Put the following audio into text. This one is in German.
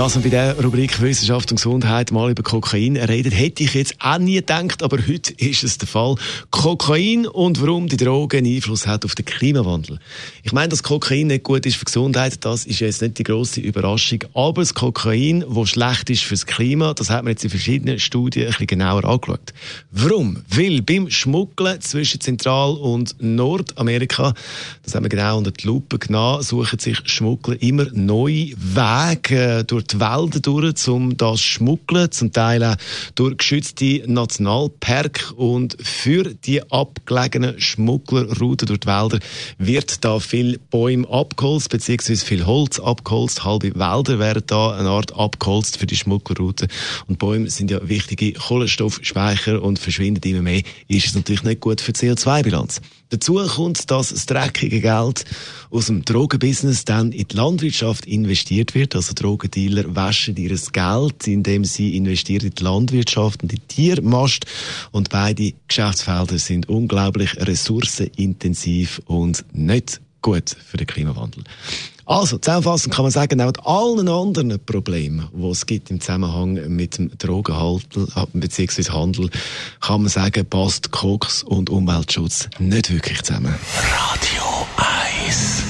Dass wir bei der Rubrik Wissenschaft und Gesundheit mal über Kokain reden, hätte ich jetzt auch nie gedacht, aber heute ist es der Fall. Kokain und warum die Droge einen Einfluss hat auf den Klimawandel. Ich meine, dass Kokain nicht gut ist für Gesundheit, das ist jetzt nicht die große Überraschung. Aber das Kokain, das schlecht ist fürs Klima, das hat man jetzt in verschiedenen Studien ein bisschen genauer angeschaut. Warum? Weil beim Schmuggeln zwischen Zentral- und Nordamerika, das haben wir genau unter die Lupe genommen, suchen sich Schmuggler immer neue Wege durch die Wälder durch, um das schmuggeln, zum Teil auch durch geschützte Nationalpark und für die abgelegenen Schmugglerrouten durch die Wälder wird da viel Bäume abgeholzt, beziehungsweise viel Holz abgeholzt. Halbe Wälder werden da eine Art abgeholzt für die Schmugglerroute. Und Bäume sind ja wichtige Kohlenstoffspeicher und verschwinden immer mehr, ist es natürlich nicht gut für die CO2-Bilanz. Dazu kommt, dass das dreckige Geld aus dem Drogenbusiness dann in die Landwirtschaft investiert wird. Also Drogendealer waschen ihr Geld, indem sie investieren in die Landwirtschaft und die Tiermast. Und beide Geschäftsfelder sind unglaublich ressourcenintensiv und nicht gut für den Klimawandel. Also, zusammenfassend kann man sagen, auch allen anderen Problemen, die es gibt im Zusammenhang mit dem Drogenhandel bzw. Handel, kann man sagen, passt Koks und Umweltschutz nicht wirklich zusammen. Radio 1.